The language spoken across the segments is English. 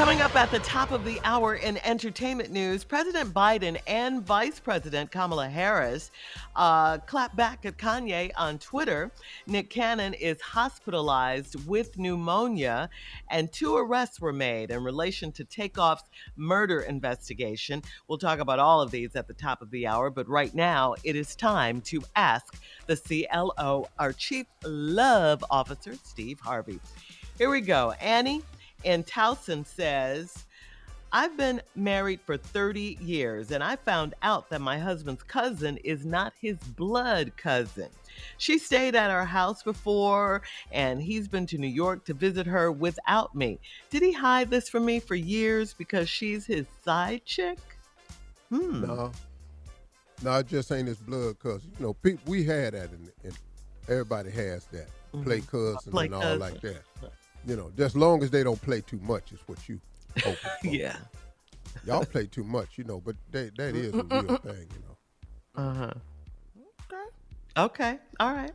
Coming up at the top of the hour in entertainment news, President Biden and Vice President Kamala Harris uh, clap back at Kanye on Twitter. Nick Cannon is hospitalized with pneumonia, and two arrests were made in relation to Takeoff's murder investigation. We'll talk about all of these at the top of the hour, but right now it is time to ask the CLO, our Chief Love Officer, Steve Harvey. Here we go. Annie and Towson says, I've been married for 30 years and I found out that my husband's cousin is not his blood cousin. She stayed at our house before and he's been to New York to visit her without me. Did he hide this from me for years because she's his side chick? Hmm. No, no, it just ain't his blood cousin. You know, people we had that, in, in everybody has that play cousin Play and all like that. You know, just long as they don't play too much is what you for. Yeah. Y'all play too much, you know, but they, that is a real thing, you know. Uh huh. Okay. Okay. All right.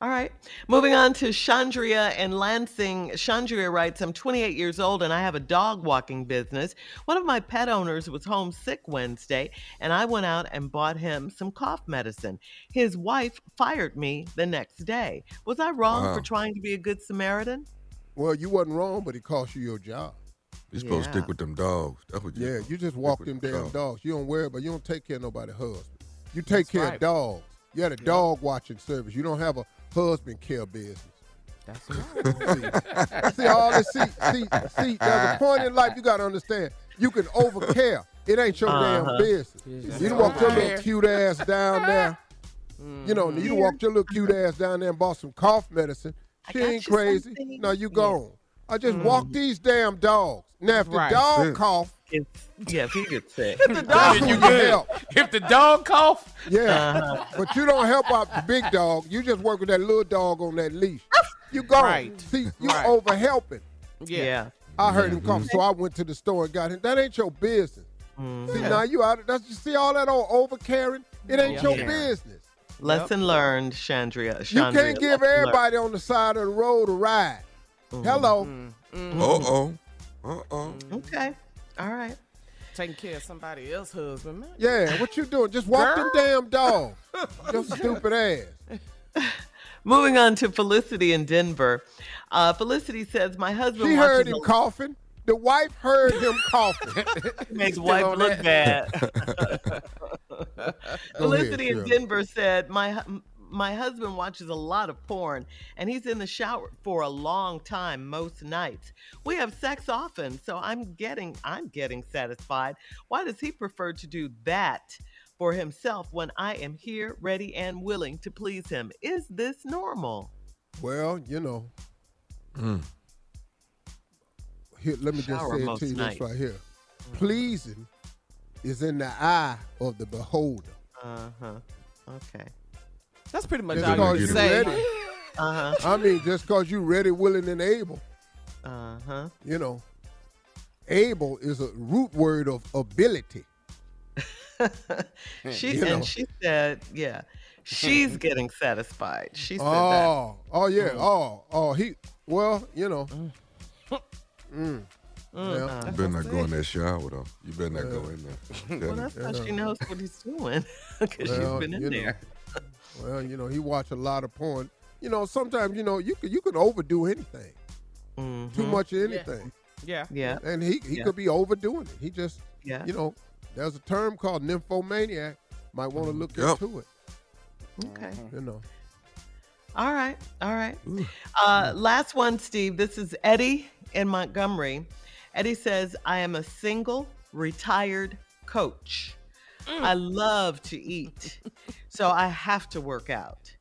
All right. Moving on to Chandria and Lansing. Chandria writes I'm 28 years old and I have a dog walking business. One of my pet owners was homesick Wednesday and I went out and bought him some cough medicine. His wife fired me the next day. Was I wrong Wow. for trying to be a good Samaritan? Well, you wasn't wrong, but it cost you your job. You're supposed to Yeah. stick with them dogs. That's what you Yeah, you just walk them the damn dog. dogs. You don't worry about you don't take care of nobody's husband. You take That's care right. of dogs. You had a dog watching service. You don't have a husband care business. That's right. see all this see see see there's a point in life you gotta understand. You can overcare. It ain't your Uh-huh. damn business. You done walked your little cute ass down there. You know, you done walked your little cute ass down there and bought some cough medicine. She ain't crazy. something. No, you gone. I just mm. walk these damn dogs. Now if the Right. dog cough, It's, yeah, if he gets sick. If the dog you you help. If the dog cough, Yeah. Uh-huh. But you don't help out the big dog. You just work with that little dog on that leash. You gone. Right. See, you Right. over helping. yeah. I heard him cough, mm-hmm. so I went to the store and got him. That ain't your business. See, mm-hmm. now you out. That's you see all that old overcaring. It ain't your Yeah. business. Lesson learned, Chandria. You can't give Lesson learned. everybody on the side of the road a ride. Hello. Mm-hmm. Uh oh. Uh oh. Okay. All right. taking care of somebody else's husband, man. Yeah, what you doing? Just walk them damn dogs. Your stupid ass. Moving on to Felicity in Denver. Uh, Felicity says, My husband She heard him a- coughing. the wife heard him coughing. Makes wife look that. bad. Ahead, Felicity in Denver said, "My my husband watches a lot of porn, and he's in the shower for a long time most nights. We have sex often, so I'm getting I'm getting satisfied. Why does he prefer to do that?" For himself, when I am here, ready and willing to please him. Is this normal? Well, you know, Mm. here, let me just say it to you nights. this right here. Pleasing is in the eye of the beholder. Uh huh. Okay. That's pretty much Just all you say. Uh huh. I mean, just because you're ready, willing, and able. Uh huh. You know, able is a root word of ability. she You know. and she said, yeah, she's getting satisfied. She said that. Oh, oh yeah. Oh, oh, he. Well, you know. Mm. Yeah. You better not go in that shower though. You better not go in there. Well, that's how she knows what he's doing because Well, she's been in you know. there. Well, you know, he watch a lot of porn. You know, sometimes you know you could you could overdo anything, too Mhm. much of anything, Yeah. Yeah, and he he Yeah. could be overdoing it. He just yeah. you know, there's a term called nymphomaniac. Might want to look Yep. into it. Okay. You know. All right. All right. Uh, last one, Steve. This is Eddie in Montgomery. Eddie says, I am a single, retired coach. Mm. I love to eat, so I have to work out.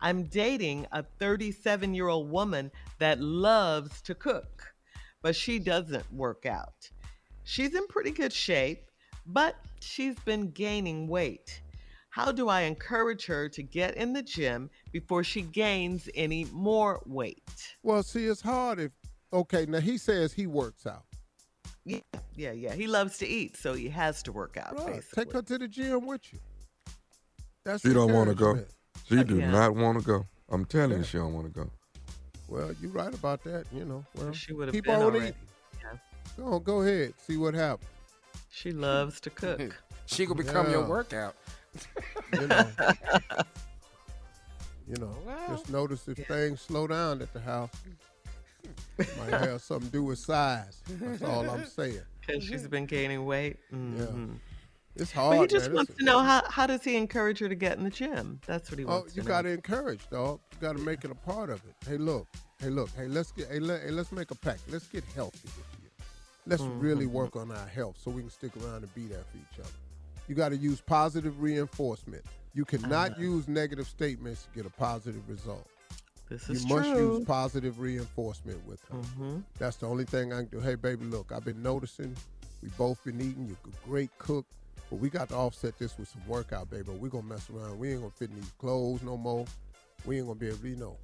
I'm dating a 37 year old woman that loves to cook, but she doesn't work out. She's in pretty good shape, but she's been gaining weight. How do I encourage her to get in the gym before she gains any more weight? Well, see, it's hard if okay. Now he says he works out. Yeah, yeah, yeah. He loves to eat, so he has to work out. Right. Take her to the gym with you. That's She don't want to go. encouragement. She do Yeah. not want to go. I'm telling Yeah. you, she don't want to go. Well, you're right about that. You know. Well, She would have keep been on already. eating. Yeah. Go on, go ahead. See what happens. She loves to cook. She could become your workout. You know. you know. Well. just notice if things slow down at the house. Might have something to do with size. That's all I'm saying. Because she's been gaining weight. Mhm. It's But hard. he just man. wants It's- to know how, how does he encourage her to get in the gym? That's what he wants. Oh, you got to encourage, dog. You got to make it a part of it. Hey, look. Hey, look. Hey, let's get. Hey, let, hey let's make a pact. Let's get healthy. Let's really Mm-hmm. work on our health so we can stick around and be there for each other. You got to use positive reinforcement. You cannot Uh-huh. use negative statements to get a positive result. This You is must true. use positive reinforcement with her. Mhm. That's the only thing I can do. Hey, baby, look, I've been noticing. We both been eating. You're a great cook. But we got to offset this with some workout, baby. We're going to mess around. We ain't going to fit in these clothes no more. We ain't going to be able to, you know.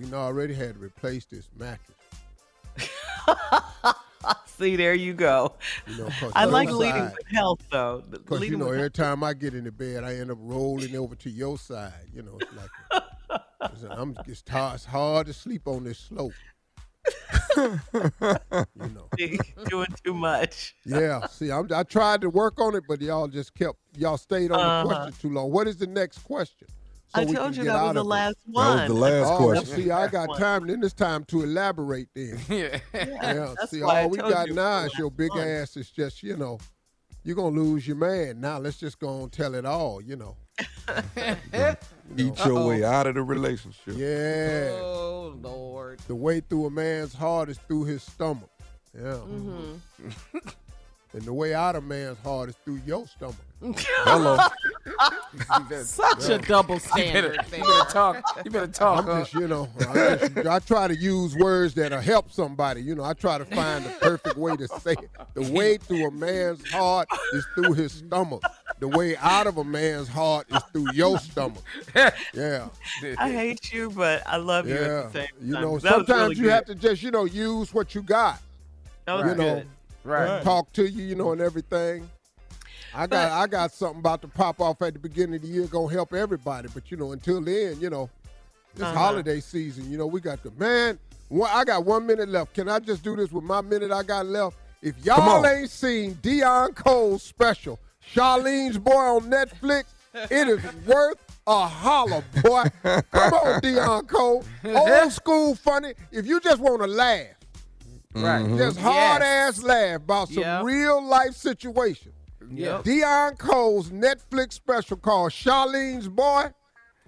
We already had to replace this mattress. See, there you go. You know, I like leading side- with health, though. Because, you know, every time I get into bed, I end up rolling over to your side. You know, it's like, I'm, it's, hard, it's hard to sleep on this slope. you know. doing too much. Yeah, see, I'm, I tried to work on it, but y'all just kept y'all stayed on Uh-huh. the question too long. What is the next question? I told can you get that was the of it. last That one. was the last Oh, question. see, I got One. time. Then it's time to elaborate. Then, Yeah. yeah. that's see, why I all we got you now it is was your big one. ass is just, you know, you're gonna lose your man. Now let's just go and tell it all. You know. Eat your way out of the relationship. Yeah. Oh Lord. The way through a man's heart is through his stomach. Yeah. Mm-hmm. and the way out of man's heart is through your stomach. Hello. Such a double standard. You better talk. You better talk. I'm huh? just, you know, I, just, I try to use words that'll help somebody. You know, I try to find the perfect way to say it. The way through a man's heart is through his stomach. The way out of a man's heart is through your stomach. Yeah, I hate you, but I love you at yeah. the same time. You know, That sometimes really you good. have to just, you know, use what you got. That was you know, good. right. talk to you, you know, and everything. I got I got something about to pop off at the beginning of the year, gonna help everybody. But you know, until then, you know, this Uh-huh. holiday season, you know, we got the man. One, I got one minute left. Can I just do this with my minute I got left? If y'all ain't seen Deon Cole's special, Charleen's Boy on Netflix, it is worth a holler, boy. Come on, Deon Cole. Old school funny. If you just want to laugh, Right. Mm-hmm. Just hard Yes. ass laugh about some Yep. real life situation. Yep. Deon Cole's Netflix special called Charleen's Boy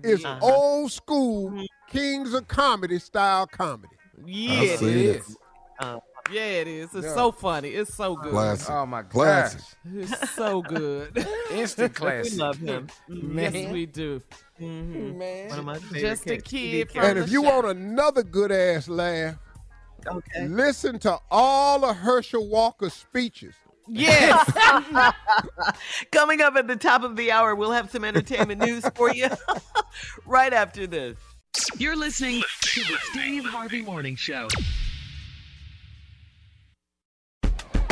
is Uh-huh. old school Kings of Comedy style comedy. Yeah, I it it. is. Uh, Yeah, it is. It's Yeah. so funny. It's so good. Classic. Oh my Classic. gosh. It's so good. Instant classic. we love him. Mm-hmm. yes, we do. Mm-hmm. One of my favorite Just a kids. kid from And the if you shop. want another good ass laugh, Okay. listen to all of Herschel Walker's speeches. Yes. Coming up at the top of the hour, we'll have some entertainment news for you right after this. You're listening to the Steve Harvey Morning Show.